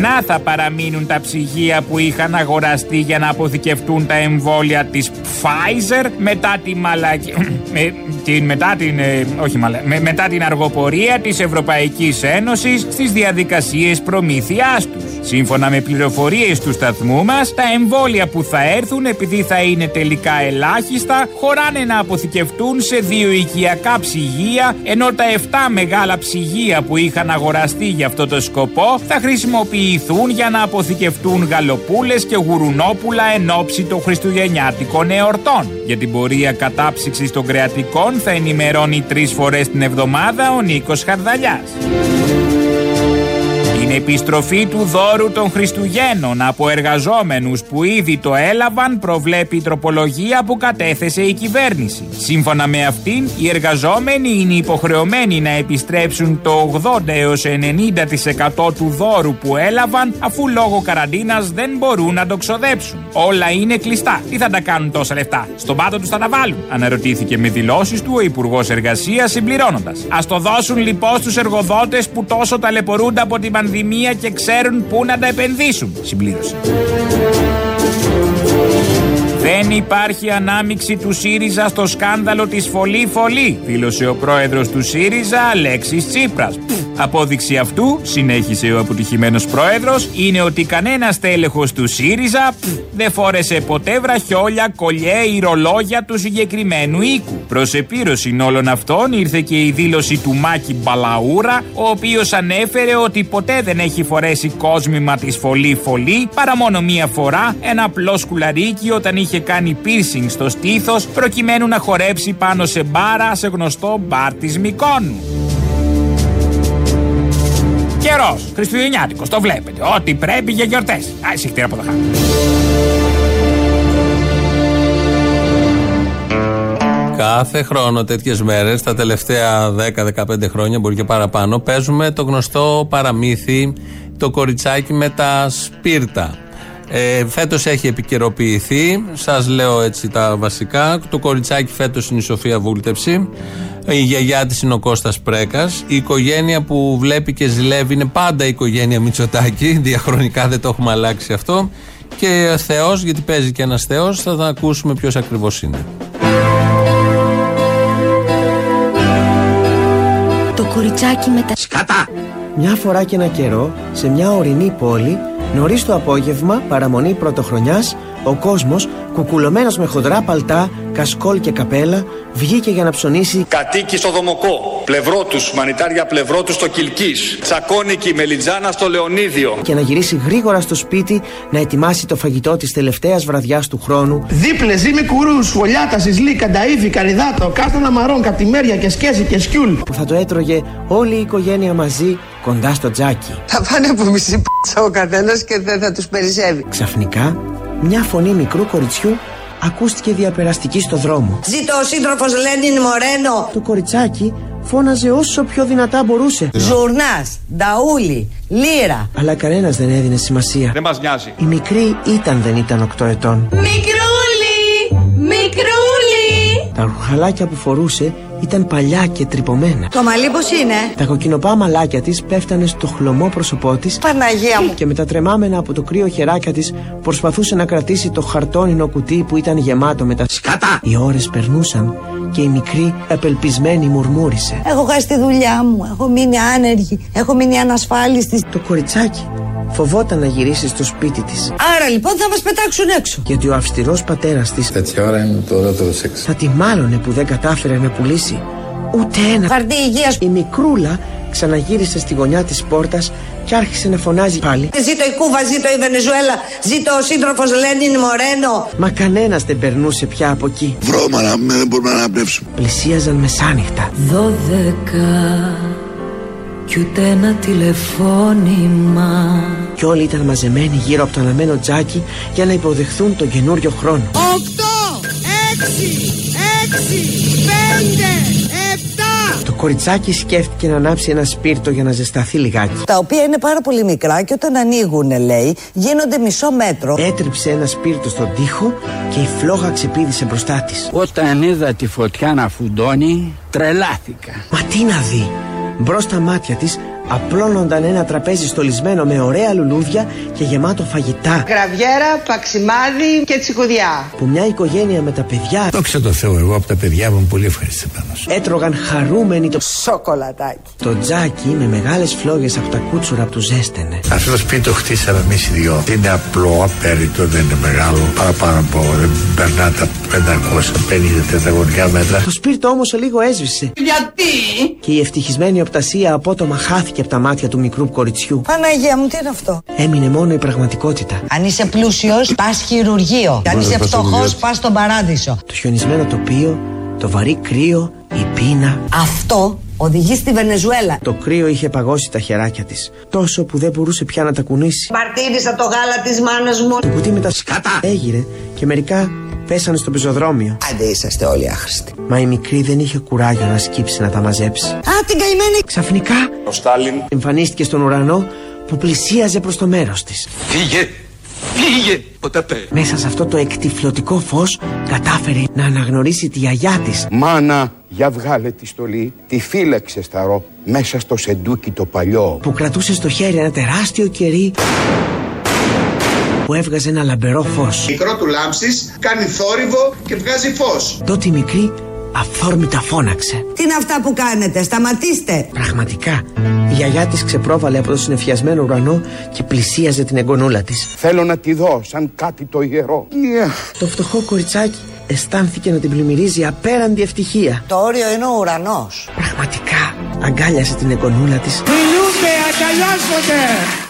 Speaker 21: Και να θα παραμείνουν τα ψυγεία που είχαν αγοραστεί για να αποθηκευτούν τα εμβόλια της Pfizer μετά τη μαλακή... με, την, μετά την... ε, όχι μαλα, με- μετά την αργοπορία της Ευρωπαϊκής Ένωσης στις διαδικασίες προμήθειάς τους. Σύμφωνα με πληροφορίες του σταθμού μας, τα εμβόλια που θα έρθουν επειδή θα είναι τελικά ελάχιστα, χωράνε να αποθηκευτούν σε δύο οικιακά ψυγεία, ενώ τα 7 μεγάλα ψυγεία που είχαν αγοραστεί για αυτό το σκοπό θα χρησιμοποιηθούν για να αποθηκευτούν γαλοπούλες και γουρουνόπουλα εν ώψη των Χριστουγεννιάτικων εορτών. Για την πορεία κατάψυξης των κρεατικών θα ενημερώνει τρεις φορές την εβδομάδα ο Νίκος Χαρδαλιάς. Την επιστροφή του δώρου των Χριστουγέννων από εργαζόμενους που ήδη το έλαβαν προβλέπει η τροπολογία που κατέθεσε η κυβέρνηση. Σύμφωνα με αυτήν, οι εργαζόμενοι είναι υποχρεωμένοι να επιστρέψουν το 80 έως 90% του δώρου που έλαβαν αφού λόγω καραντίνας δεν μπορούν να το ξοδέψουν. Όλα είναι κλειστά. Τι θα τα κάνουν τόσα λεφτά; Στον πάτο τους θα τα βάλουν. Αναρωτήθηκε με δηλώσεις του ο Υπουργός Εργασίας συμπληρώνοντας. Ας το δώσουν λοιπόν στους εργοδότες που τόσο ταλαιπωρούνται από την πανδημία και ξέρουν πού να τα επενδύσουν. Συμπλήρωσε. Δεν υπάρχει ανάμιξη του ΣΥΡΙΖΑ στο σκάνδαλο της Φωλή Φωλή, δήλωσε ο πρόεδρος του ΣΥΡΙΖΑ Αλέξης Τσίπρας. Πφ, Απόδειξη αυτού, συνέχισε ο αποτυχημένος πρόεδρος, είναι ότι κανένας τέλεχος του ΣΥΡΙΖΑ πφ, δεν φόρεσε ποτέ βραχιόλια, κολλιέ ή ρολόγια του συγκεκριμένου οίκου. Προς επίρρωση όλων αυτών ήρθε και η δήλωση του Μάκη Μπαλαούρα, ο οποίος ανέφερε ότι ποτέ δεν έχει φορέσει κόσμημα της Φωλή Φωλή, παρά μόνο μία φορά ένα απλό σκουλαρίκι όταν είχε κάνει piercing στο στήθος προκειμένου να χορέψει πάνω σε μπάρα σε γνωστό μπαρ της Μικόνου. Καιρός, Χριστουγεννιάτικος, το βλέπετε. Ό,τι πρέπει για γιορτές. Α, συχτήρα από το χάρτη.
Speaker 5: Κάθε χρόνο τέτοιες μέρες, τα τελευταία 10-15 χρόνια, μπορεί και παραπάνω, παίζουμε το γνωστό παραμύθι το κοριτσάκι με τα σπίρτα. Ε, φέτος έχει επικαιροποιηθεί. Σας λέω έτσι τα βασικά. Το κοριτσάκι φέτος είναι η Σοφία Βούλτεψη. Η γιαγιά της είναι ο Κώστας Πρέκας. Η οικογένεια που βλέπει και ζηλεύει είναι πάντα η οικογένεια Μητσοτάκη. Διαχρονικά δεν το έχουμε αλλάξει αυτό. Και Θεός, γιατί παίζει και ένας Θεός, θα τα ακούσουμε ποιος ακριβώς είναι.
Speaker 22: Το κοριτσάκι με τα σκατά. Μια φορά και ένα καιρό, σε μια ορεινή πόλη, νωρίς το απόγευμα, παραμονή πρωτοχρονιάς, ο κόσμος
Speaker 23: κουκουλωμένος με χοντρά παλτά, κασκόλ και καπέλα, βγήκε για να ψωνίσει
Speaker 24: Κατοίκη στο Δομοκό, πλευρό τους, μανιτάρια πλευρό τους στο Κιλκή. Τσακώνικη μελιτζάνα στο Λεωνίδιο.
Speaker 23: και να γυρίσει γρήγορα στο σπίτι να ετοιμάσει το φαγητό της τελευταίας βραδιάς του χρόνου
Speaker 11: Δίπλε, ζύμη κουρούς, φωλιάτα, σισλή, κανταήφι, καριδάτο, κάστανα μαρών, καπτιμέρια και σκέση και σκιούλ.
Speaker 23: που θα το έτρωγε όλη η οικογένεια μαζί κοντά στο τζάκι.
Speaker 25: Θα πάνε από μισή π***α ο καθένας και δεν θα τους περισσεύει.
Speaker 23: Ξαφνικά, μια φωνή μικρού κοριτσιού ακούστηκε διαπεραστική στο δρόμο.
Speaker 25: Ζήτω ο σύντροφος Λένιν Μορένο.
Speaker 23: Το κοριτσάκι φώναζε όσο πιο δυνατά μπορούσε.
Speaker 25: Ζουρνάς, Νταούλη, Λύρα.
Speaker 23: Αλλά κανένας δεν έδινε σημασία.
Speaker 24: Δεν μας νοιάζει.
Speaker 23: Η μικρή ήταν δεν ήταν 8 ετών.
Speaker 25: Μικρούλι, μικρούλι.
Speaker 23: Τα ρουχαλάκια που φορούσε ήταν παλιά και τρυπωμένα.
Speaker 25: Το μαλλί πώς είναι;
Speaker 23: Τα κοκκινοπά μαλάκια της πέφτανε στο χλωμό πρόσωπό της
Speaker 25: Παναγία μου.
Speaker 23: και με τα τρεμάμενα από το κρύο χεράκια της προσπαθούσε να κρατήσει το χαρτόνινο κουτί που ήταν γεμάτο με τα σκάτα. Οι ώρες περνούσαν και η μικρή απελπισμένη μουρμούρισε.
Speaker 25: Έχω χάσει τη δουλειά μου. Έχω μείνει άνεργη. Έχω μείνει ανασφάλιστη.
Speaker 23: Το κοριτσάκι φοβόταν να γυρίσει στο σπίτι της
Speaker 25: Άρα λοιπόν θα μας πετάξουν έξω.
Speaker 23: γιατί ο αυστηρός πατέρας της
Speaker 26: Τέτοια ώρα είναι το ωραίο σεξ.
Speaker 23: θα τη μάλωνε που δεν κατάφερε να πουλήσει ούτε ένα.
Speaker 25: Χαρτί υγείας.
Speaker 23: Η μικρούλα ξαναγύρισε στη γωνιά της πόρτας και άρχισε να φωνάζει πάλι.
Speaker 25: Ζήτω η Κούβα, ζήτω η Βενεζουέλα, ζήτω ο σύντροφος Λένιν Μορένο.
Speaker 23: Μα κανένας δεν περνούσε πια από εκεί.
Speaker 12: Βρώμα να δεν μπορούμε να αναπνεύσουμε.
Speaker 23: Πλησίαζαν μεσάνυχτα.
Speaker 22: Δώδεκα κι ούτε ένα τηλεφώνημα
Speaker 23: Και όλοι ήταν μαζεμένοι γύρω από το αναμένο τζάκι για να υποδεχθούν τον καινούριο χρόνο.
Speaker 11: Οκτώ, έξι, έξι, πέντε, επτά.
Speaker 23: Το κοριτσάκι σκέφτηκε να ανάψει ένα σπίρτο για να ζεσταθεί λιγάκι.
Speaker 25: Τα οποία είναι πάρα πολύ μικρά και όταν ανοίγουν, λέει, γίνονται μισό μέτρο.
Speaker 23: Έτριψε ένα σπίρτο στον τοίχο και η φλόγα ξεπήδησε μπροστά της.
Speaker 27: Όταν είδα τη φωτιά να φουντώνει, τρελάθηκα.
Speaker 23: Μα τι να δει! Μπρος στα μάτια της απλώνονταν ένα τραπέζι στολισμένο με ωραία λουλούδια και γεμάτο φαγητά
Speaker 25: Γραβιέρα, παξιμάδι και τσικουδιά.
Speaker 23: που μια οικογένεια με τα παιδιά
Speaker 27: Δόξα τω Θεώ, εγώ από τα παιδιά μου πολύ ευχαριστή πάνω σου.
Speaker 23: έτρωγαν χαρούμενοι το,
Speaker 25: Σοκολατάκι.
Speaker 23: το τζάκι με μεγάλες φλόγες από τα κούτσουρα που του ζέστενε.
Speaker 27: Αυτό το σπίτι το χτίσαμε εμείς οι δυο. Είναι απλό, απέριτο, δεν είναι μεγάλο. Παραπάνω από δεν περνά τα 550 τετραγωνικά μέτρα.
Speaker 23: Το σπίρτο όμως λίγο έσβησε
Speaker 25: Γιατί;
Speaker 23: και η ευτυχισμένη οπτασία απότομα χάθηκε από τα μάτια του μικρού κοριτσιού.
Speaker 25: Παναγία μου, τι είναι αυτό;
Speaker 23: Έμεινε μόνο η πραγματικότητα.
Speaker 25: Αν είσαι πλούσιος, πας χειρουργείο. Αν είσαι φτωχός, πας στον παράδεισο.
Speaker 23: Το χιονισμένο τοπίο, το βαρύ κρύο, η πείνα.
Speaker 25: Αυτό οδηγεί στη Βενεζουέλα.
Speaker 23: Το κρύο είχε παγώσει τα χεράκια της, τόσο που δεν μπορούσε πια να τα κουνήσει.
Speaker 25: Μαρτύρησα το γάλα της μάνας μου.
Speaker 23: Το κουτί με τα σκάτα έγειρε και μερικά πέσανε στο πεζοδρόμιο.
Speaker 25: Άντε είσαστε όλοι άχρηστοι.
Speaker 23: Μα η μικρή δεν είχε κουράγιο να σκύψει να τα μαζέψει.
Speaker 25: Α, την καημένη.
Speaker 23: Ξαφνικά
Speaker 24: Ο Στάλιν.
Speaker 23: εμφανίστηκε στον ουρανό που πλησίαζε προς το μέρος της.
Speaker 27: Φύγε! Φύγε! Ποτέ!
Speaker 23: Μέσα σε αυτό το εκτιφλωτικό φως κατάφερε να αναγνωρίσει τη γιαγιά της.
Speaker 28: Μάνα, για βγάλε τη στολή, τη φύλαξε σταρό, μέσα στο σεντούκι το παλιό.
Speaker 23: που κρατούσε στο χέρι ένα τεράστιο κερί που έβγαζε ένα λαμπερό φως.
Speaker 17: Μικρό του λάμψης κάνει θόρυβο και βγάζει φως.
Speaker 23: Τότε η μικρή αυθόρμητα φώναξε.
Speaker 25: Τι είναι αυτά που κάνετε, σταματήστε.
Speaker 23: Πραγματικά, η γιαγιά της ξεπρόβαλε από το συνεφιασμένο ουρανό και πλησίαζε την εγγονούλα της.
Speaker 28: Θέλω να τη δω σαν κάτι το ιερό. Νια.
Speaker 23: Το φτωχό κοριτσάκι αισθάνθηκε να την πλημμυρίζει απέραντη ευτυχία.
Speaker 25: Το όριο είναι ο ουρανός.
Speaker 23: Πραγματικά, αγκάλιασε την εγγονούλα της
Speaker 11: Μιλούνται, αγκαλιάζονται.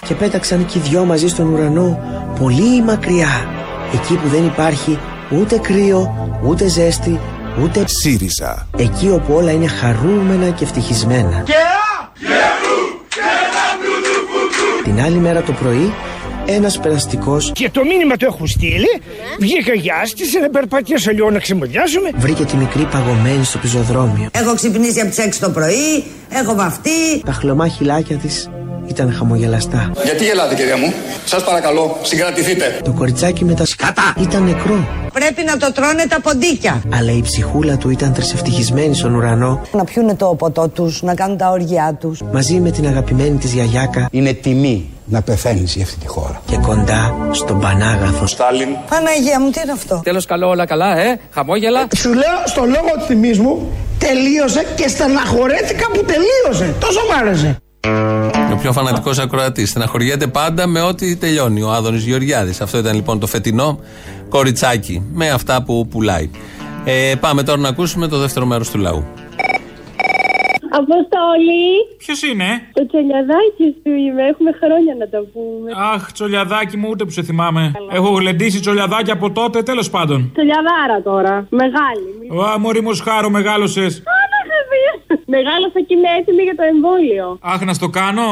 Speaker 23: και πέταξαν και οι δυο μαζί στον ουρανό πολύ μακριά. Εκεί που δεν υπάρχει ούτε κρύο, ούτε ζέστη, ούτε
Speaker 12: ΣΥΡΙΖΑ.
Speaker 23: Εκεί όπου όλα είναι χαρούμενα και ευτυχισμένα. Την άλλη μέρα το πρωί, ένας περαστικός
Speaker 11: Και το μήνυμα το έχω στείλει. Βγήκα για άσκηση να περπατήσω λίγο να ξεμοδιάσουμε.
Speaker 23: βρήκε τη μικρή παγωμένη στο πεζοδρόμιο.
Speaker 25: Έχω ξυπνήσει από τις 6 το πρωί, έχω βαφτεί.
Speaker 23: Τα χλωμά χυλάκια της ήταν χαμογελαστά.
Speaker 24: Γιατί γελάτε, κυρία μου; Σας παρακαλώ, συγκρατηθείτε.
Speaker 23: Το κοριτσάκι με τα σκάτα ήταν νεκρό.
Speaker 25: Πρέπει να το τρώνε τα ποντίκια.
Speaker 23: Αλλά η ψυχούλα του ήταν τρισευτυχισμένη στον ουρανό
Speaker 25: Να πιούνε το ποτό τους, να κάνουν τα όργια τους.
Speaker 23: μαζί με την αγαπημένη της γιαγιάκα
Speaker 28: Είναι τιμή να πεθαίνεις για αυτή τη χώρα.
Speaker 23: και κοντά στον Πανάγαθο.
Speaker 24: Στάλιν.
Speaker 25: Παναγία μου, τι είναι αυτό;
Speaker 13: Τέλος καλό όλα καλά, ε, χαμόγελα.
Speaker 11: Σου λέω στο λόγο του τιμής μου τελείωσε και στεναχωρέθηκα που τελείωσε. Τόσο μ' άρεσε.
Speaker 5: Πιο φανατικός ακροατής. Στεναχωριέται πάντα με ό,τι τελειώνει ο Άδωνης Γεωργιάδης. Αυτό ήταν λοιπόν το φετινό κοριτσάκι με αυτά που πουλάει. Ε, πάμε τώρα να ακούσουμε το δεύτερο μέρος του λαού.
Speaker 18: Αποστολή!
Speaker 21: Ποιος είναι;
Speaker 18: Το τσολιαδάκι σου είμαι, έχουμε χρόνια να το πούμε.
Speaker 21: Αχ, τσολιαδάκι μου, ούτε που σε θυμάμαι. Έχω γλεντήσει τσολιαδάκι από τότε, τέλος πάντων.
Speaker 18: Τσολιαδάρα τώρα, μεγάλη.
Speaker 21: Α, μωρή μου σχάρο, μεγάλωσες.
Speaker 18: Μεγάλωσα και είμαι έτοιμη για το εμβόλιο.
Speaker 21: Αχ, να στο κάνω;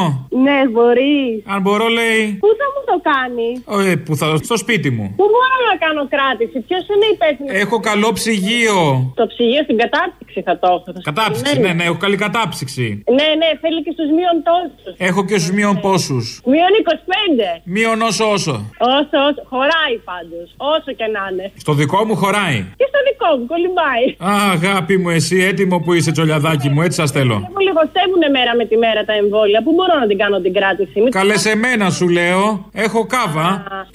Speaker 18: Ναι, μπορείς.
Speaker 21: Αν μπορώ, λέει.
Speaker 18: Πού θα μου το κάνεις;
Speaker 21: Ε, που θα, στο σπίτι μου.
Speaker 18: Πού μπορώ να κάνω κράτηση, ποιος είναι υπεύθυνος;
Speaker 21: Έχω καλό ψυγείο.
Speaker 18: Το ψυγείο στην κατάψυξη θα το έχω.
Speaker 21: Κατάψυξη, ναι, ναι, έχω καλή κατάψυξη.
Speaker 18: Ναι, ναι, θέλει και στους μείον τόσους.
Speaker 21: Έχω και στους μείον πόσους.
Speaker 18: Μείον 25.
Speaker 21: Μείον όσο όσο.
Speaker 18: Όσο, όσο. Χωράει πάντως. Όσο και να είναι.
Speaker 21: Στο δικό μου χωράει.
Speaker 18: Και στο δικό μου, κολυμπάει.
Speaker 21: Α, αγάπη μου, εσύ έτοιμο που είσαι τσολιαδάκι μου, έτσι σας θέλω.
Speaker 18: Μου λιγοστεύουν μέρα με τη μέρα τα εμβόλια. Πού μπορώ να την κάνω την κράτηση.
Speaker 21: Καλές σε μένα σου λέω. Έχω κάβα.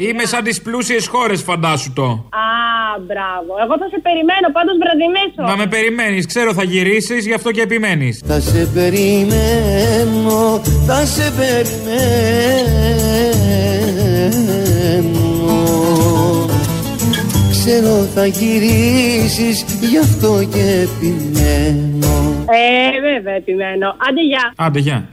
Speaker 21: Είμαι σαν τις πλούσιες χώρες, φαντάσου το.
Speaker 18: Α, μπράβο. Εγώ θα σε περιμένω, πάντως βραδινέσω.
Speaker 21: Να με περιμένεις, ξέρω θα γυρίσεις, γι' αυτό και επιμένεις.
Speaker 15: Θα σε περιμένω, θα σε περιμένω Ξέρω θα γυρίσεις, γι' αυτό και επιμένω
Speaker 18: Ε, βέβαια επιμένω. Άντε γεια.
Speaker 21: Άντε γεια.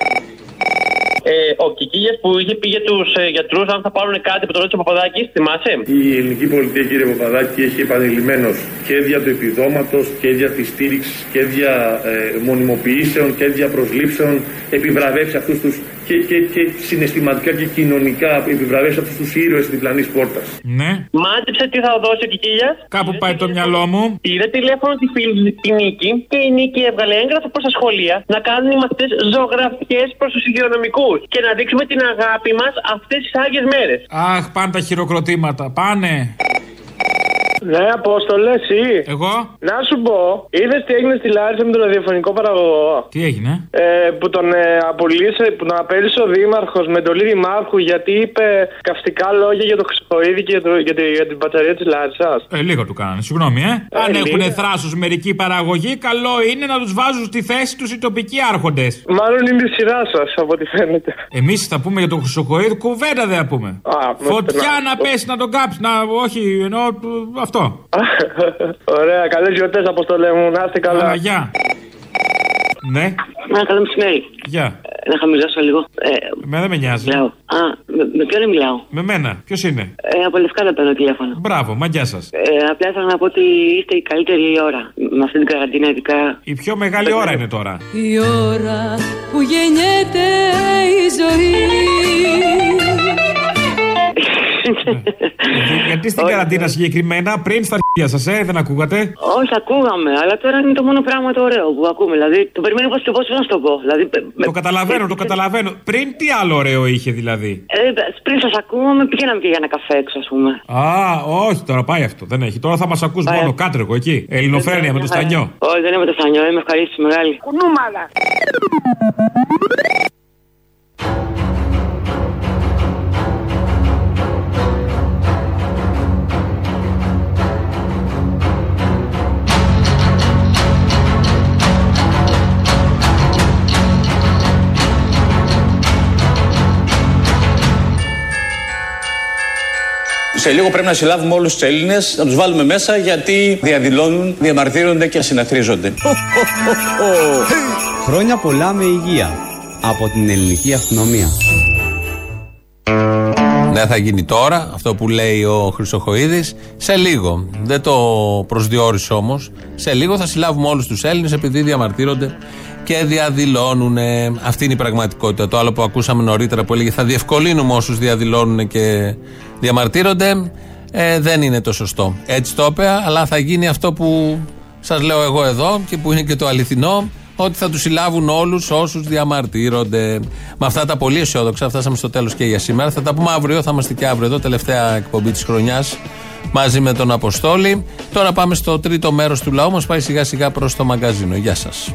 Speaker 29: Ε, ο Κικίλιας που είχε πει για τους ε, γιατρούς, αν θα πάρουν κάτι που το ρώτησε ο Παπαδάκης, θυμάσαι;
Speaker 30: Η ελληνική πολιτεία, κύριε Παπαδάκη, έχει επανειλημμένως και δια του επιδόματος και δια της στήριξης και δια ε, μονιμοποιήσεων και δια προσλήψεων επιβραβεύσει αυτούς τους και, και, και συναισθηματικά και κοινωνικά επιβραβεύσει αυτούς τους ήρωες της διπλανής πόρτας.
Speaker 21: Ναι.
Speaker 29: Μάντεψε τι θα δώσει ο Κικίλια.
Speaker 21: Κάπου πάει το μυαλό μου.
Speaker 29: Πήρε τηλέφωνο τη φίλη του τη Νίκη και η Νίκη έβγαλε έγγραφο προς τα σχολεία να κάνουν οι μαθητές ζωγραφιές προς τους υγειονομικούς και να δείξουμε την αγάπη μας αυτές τις άγιες μέρες.
Speaker 21: Αχ, πάνε τα χειροκροτήματα. Πάνε.
Speaker 31: Ναι, Απόστολε, εσύ.
Speaker 21: Εγώ;
Speaker 31: Να σου πω, είδες τι έγινε στη Λάρισα με τον ραδιοφωνικό παραγωγό;
Speaker 21: Τι έγινε;
Speaker 31: Ε, που τον ε, απολύσε, που τον απέλυσε ο Δήμαρχος με τον Δημάρχου γιατί είπε καυστικά λόγια για το Χρυσοχοίδη και για, το, για, τη, για την πατσαρία της Λάρισας.
Speaker 21: Ε, λίγο του κάνανε, συγγνώμη, ε.
Speaker 31: Ε,
Speaker 21: Αν
Speaker 31: λίγα.
Speaker 21: έχουν θράσος μερική παραγωγή, καλό είναι να τους βάζουν στη θέση τους οι τοπικοί άρχοντες.
Speaker 31: Μάλλον είναι η σειρά σας, από ό,τι φαίνεται.
Speaker 21: Εμείς θα πούμε για τον Χρυσοχοίδη, κουβέντα δεν θα πούμε.
Speaker 31: Α,
Speaker 21: Φωτιά
Speaker 31: να-
Speaker 21: να πέσει να τον κάψει, να. Όχι, εννοώ ε, αυτό.
Speaker 31: Ωραία, καλές γιορτές, Αποστολέ μου. Να είστε καλά.
Speaker 21: Α, γεια. Ναι,
Speaker 32: Να, καλό μεσημέρι.
Speaker 21: γεια.
Speaker 32: Ε, Να χαμηλώσω λίγο. Ε,
Speaker 21: Με δεν με νοιάζει.
Speaker 32: μιλάω. Α, με, με ποιον μιλάω;
Speaker 21: Με μένα. Ποιος είναι;
Speaker 32: Ε, από Λευκάδα παίρνω τηλέφωνο.
Speaker 21: Μπράβο, μαγιά σας.
Speaker 32: Ε, απλά ήθελα να πω ότι είστε η καλύτερη ώρα. Με αυτή την καραντίνα, ειδικά.
Speaker 21: Η πιο μεγάλη ώρα είναι τώρα.
Speaker 33: Η ώρα που γεννιέται η ζωή
Speaker 21: Γιατί στην καραντίνα συγκεκριμένα, πριν στα αρχεία σας, ε, δεν ακούγατε;
Speaker 32: Όχι, ακούγαμε, αλλά τώρα είναι το μόνο πράγμα το ωραίο που ακούμε. Δηλαδή, το περιμένω πώς και πώς να σου το πω. Δηλαδή, με-
Speaker 21: Το καταλαβαίνω, το καταλαβαίνω. Πριν τι άλλο ωραίο είχε δηλαδή;
Speaker 32: ε, πριν σας ακούμε, πηγαίναμε και για ένα καφέ έξω, ας πούμε.
Speaker 21: Α, όχι, τώρα πάει αυτό. Δεν έχει. Τώρα θα μας ακούς μόνο κάτρεγο εκεί. Ελληνοφρένεια με το στανιό.
Speaker 32: Όχι, δεν είμαι το στανιό, είμαι ευχαρίστηση μεγάλη.
Speaker 18: Κουνούμαλα.
Speaker 6: Σε λίγο πρέπει να συλλάβουμε όλους τους Έλληνες, να τους βάλουμε μέσα γιατί διαδηλώνουν, διαμαρτύρονται και συναθρίζονται.
Speaker 4: Χρόνια πολλά με υγεία από την ελληνική αστυνομία.
Speaker 5: Δεν θα γίνει τώρα αυτό που λέει ο Χρυσοχοίδης. Σε λίγο. Δεν το προσδιορίσε όμως. Σε λίγο θα συλλάβουμε όλους τους Έλληνες επειδή διαμαρτύρονται και διαδηλώνουν. Αυτή είναι η πραγματικότητα. Το άλλο που ακούσαμε νωρίτερα που έλεγε θα διευκολύνουμε όσους διαδηλώνουν και διαμαρτύρονται. Ε, δεν είναι το σωστό. Έτσι το είπε, αλλά θα γίνει αυτό που σας λέω εγώ εδώ και που είναι και το αληθινό ότι θα τους συλλάβουν όλους όσους διαμαρτύρονται. Με αυτά τα πολύ αισιόδοξα, φτάσαμε στο τέλος και για σήμερα. Θα τα πούμε αύριο, θα είμαστε και αύριο εδώ, τελευταία εκπομπή της χρονιάς μαζί με τον Αποστόλη. Τώρα πάμε στο τρίτο μέρος του λαού μας, πάει σιγά σιγά προς το μαγκαζίνο. Γεια σας.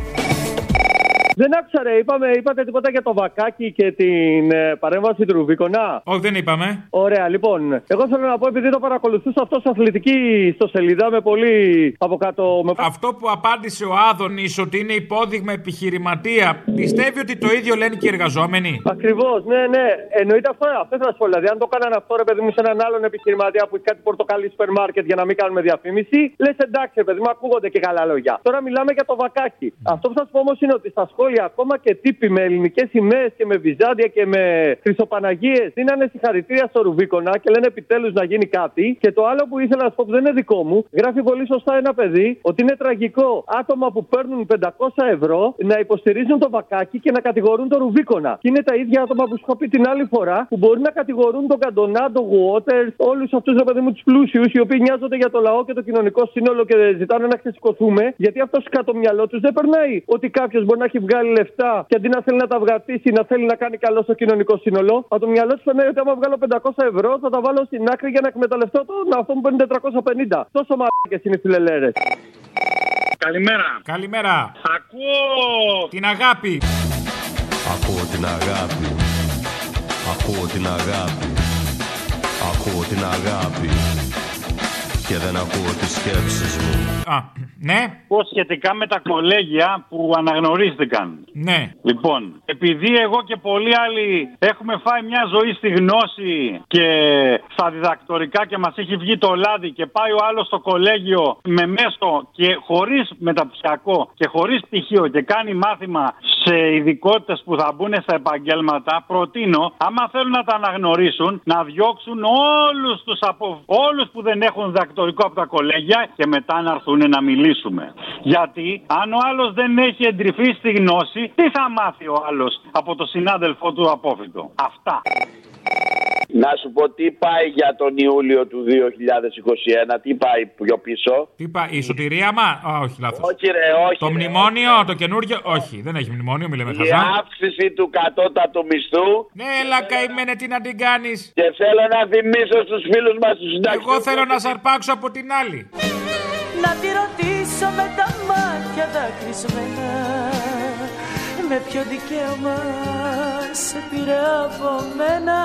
Speaker 34: Δεν άκουσα, ρε. Είπαμε, είπατε τίποτα για το βακάκι και την ε, παρέμβαση του Ρουβίκονα.
Speaker 21: Όχι, δεν είπαμε.
Speaker 34: Ωραία, λοιπόν. Εγώ θέλω να πω, επειδή το παρακολουθούσα αυτός σε αθλητική ιστοσελίδα με πολύ από κάτω. Με...
Speaker 21: Αυτό που απάντησε ο Άδωνης ότι είναι υπόδειγμα επιχειρηματία, πιστεύει ότι το ίδιο λένε και οι εργαζόμενοι;
Speaker 34: Ακριβώς, ναι, ναι. Εννοείται αυτό. Αυτό θα σου πω. Δηλαδή, αν το έκαναν αυτό, ρε παιδί μου, σε έναν άλλον επιχειρηματία που έχει κάτι πορτοκαλί σούπερ μάρκετ για να μην κάνουμε διαφήμιση, λες εντάξει, ρε παιδί μου, ακούγονται και καλά λόγια. Τώρα μιλάμε για το βακάκι. Αυτό που θα σου πω όμως είναι ότι στα σχόλια ακόμα και τύποι με ελληνικές σημαίες και με βυζάντια και με χρυσοπαναγίες δίνανε συγχαρητήρια στο Ρουβίκονα και λένε επιτέλους να γίνει κάτι. Και το άλλο που ήθελα να σου πω που δεν είναι δικό μου, γράφει πολύ σωστά ένα παιδί ότι είναι τραγικό άτομα που παίρνουν 500 ευρώ να υποστηρίζουν το βακάκι και να κατηγορούν το Ρουβίκονα. Και είναι τα ίδια άτομα που σου είχα πει την άλλη φορά που μπορεί να κατηγορούν τον Καντονά, τον Γουότερς, όλους αυτούς ρε παιδί μου τους πλούσιους οι οποίοι νοιάζονται για το λαό και το κοινωνικό σύνολο και ζητάνε να ξεσηκωθούμε. Γιατί αυτός κάτω μυαλό τους δεν περνάει ότι κάποιος μπορεί να έχει βγάλει λεφτά και αντί να θέλει να τα βγατήσει, να θέλει να κάνει καλό στο κοινωνικό σύνολο. Από το μυαλό του περνάει ότι άμα βγάλω 500 ευρώ θα τα βάλω στην άκρη για να εκμεταλλευτώ τον αυτό που παίρνει 450. Τόσο μαλάκες είναι οι φιλελέρες.
Speaker 21: Καλημέρα. Καλημέρα.
Speaker 35: Ακούω
Speaker 21: την αγάπη.
Speaker 35: Ακούω την αγάπη. Ακούω την αγάπη. Ακούω την αγάπη. Και δεν ακούω τις σκέψεις μου.
Speaker 21: Α, ναι.
Speaker 35: Πώ σχετικά με τα κολέγια που αναγνωρίστηκαν.
Speaker 21: Ναι.
Speaker 35: Λοιπόν, επειδή εγώ και πολλοί άλλοι έχουμε φάει μια ζωή στη γνώση και στα διδακτορικά και μας έχει βγει το λάδι και πάει ο άλλος στο κολέγιο με μέσο και χωρίς μεταπτυχιακό και χωρίς πτυχίο και κάνει μάθημα σε ειδικότητες που θα μπουν στα επαγγέλματα, προτείνω, άμα θέλουν να τα αναγνωρίσουν, να διώξουν όλους τους από όλους που δεν έχουν διδακτορικό από τα κολέγια και μετά να έρθουν να μιλήσουμε. Γιατί αν ο άλλος δεν έχει εντρυφεί στη γνώση, τι θα μάθει ο άλλος από το συνάδελφό του απόφυτο; Αυτά.
Speaker 36: Να σου πω τι πάει για τον Ιούλιο του 2021, τι πάει πιο πίσω;
Speaker 21: Τι πάει, η σωτηρία μα; Α, όχι, λάθος.
Speaker 36: Όχι, ρε, όχι.
Speaker 21: Το
Speaker 36: ρε,
Speaker 21: μνημόνιο, το καινούργιο. Όχι, δεν έχει μνημόνιο, μιλάμε
Speaker 36: Η
Speaker 21: χαζά.
Speaker 36: αύξηση του κατώτατου μισθού.
Speaker 21: Ναι, έλα καημένε, τι να την κάνεις.
Speaker 36: Και θέλω να θυμίσω στους φίλους μας του συνταξιούχους.
Speaker 21: Εγώ θέλω να σαρπάξω από την άλλη.
Speaker 33: Να τη ρωτήσω με τα μάτια δακρυσμένα Με ποιο δικαίωμα σε πήρε από μένα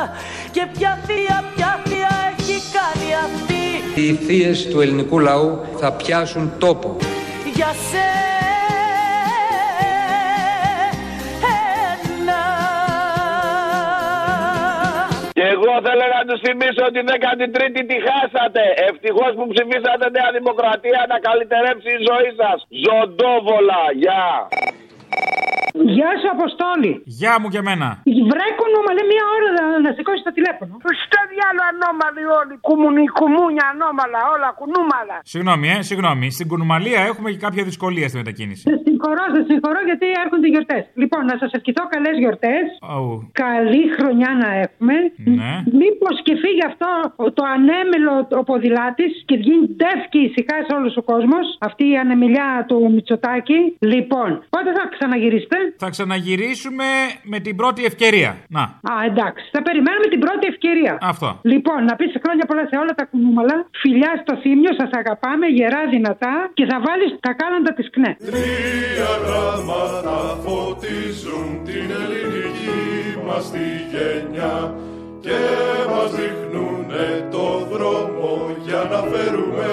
Speaker 33: Και ποια θεία, ποια θεία έχει κάνει αυτή
Speaker 13: Οι θείες του ελληνικού λαού θα πιάσουν τόπο.
Speaker 33: Για σένα
Speaker 36: Και εγώ θέλω να τους θυμίσω ότι 13η τη χάσατε. Ευτυχώς που ψηφίσατε Νέα Δημοκρατία να καλυτερέψει η ζωή σας. Ζωντόβολα, γεια.
Speaker 37: Γεια σου, Αποστόλη.
Speaker 21: Γεια μου και μένα.
Speaker 37: Βρε κουνούμαλε μία ώρα να, να σηκώσει το τηλέφωνο.
Speaker 38: Στο διάλογο ανώμαλοι όλοι. Κουμουνι, κουμούνια ανώμαλα, όλα κουνούμαλα.
Speaker 21: Συγγνώμη, ε, συγγνώμη. Στην Κουνουμαλία έχουμε και κάποια δυσκολία στη μετακίνηση.
Speaker 37: Σε συγχωρώ, σε συγχωρώ γιατί έρχονται γιορτές. Λοιπόν, να σας ευχηθώ καλές γιορτές.
Speaker 21: Αου.
Speaker 37: Καλή χρονιά να έχουμε.
Speaker 21: Ναι.
Speaker 37: Μήπως και φύγει αυτό το ανέμελο ο ποδηλάτη και βγει ντεφ και ησυχά σε όλος ο κόσμος. Αυτή η ανεμιλιά του Μητσοτάκη. Λοιπόν, πότε θα ξαναγυρίσετε;
Speaker 21: Θα ξαναγυρίσουμε με την πρώτη ευκαιρία. Να.
Speaker 37: Α, εντάξει. Θα περιμένουμε την πρώτη ευκαιρία.
Speaker 21: Αυτό.
Speaker 37: Λοιπόν, να πεις χρόνια πολλά σε όλα τα κουνούμαλα. Φιλιά στο θύμιο, σας αγαπάμε, γερά δυνατά και θα βάλεις τα κάλαντα της ΚΝΕ.
Speaker 39: Τρία γράμματα φωτίζουν την ελληνική μας τη γενιά και μας δείχνουνε το δρόμο για να φέρουμε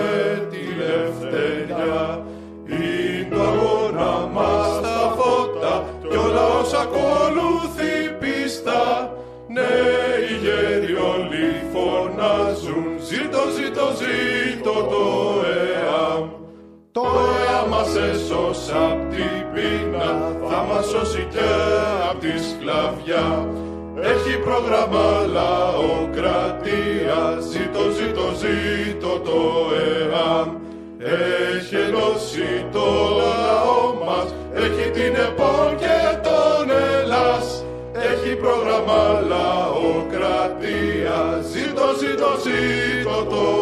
Speaker 39: τη ελευθερία. Ναι, οι γέροι όλοι φωνάζουν ζήτω, ζήτω, ζήτω το ΕΑΜ. Το ΕΑ μας έσωσε απ' την πείνα, θα μας σώσει και απ' τη σκλαβιά. Έχει πρόγραμμα λαοκρατία, ζήτω, ζήτω, ζήτω το ΕΑΜ. Έχει ενώσει το λαό μας, έχει την ΕΠΟΛ πρόγραμμα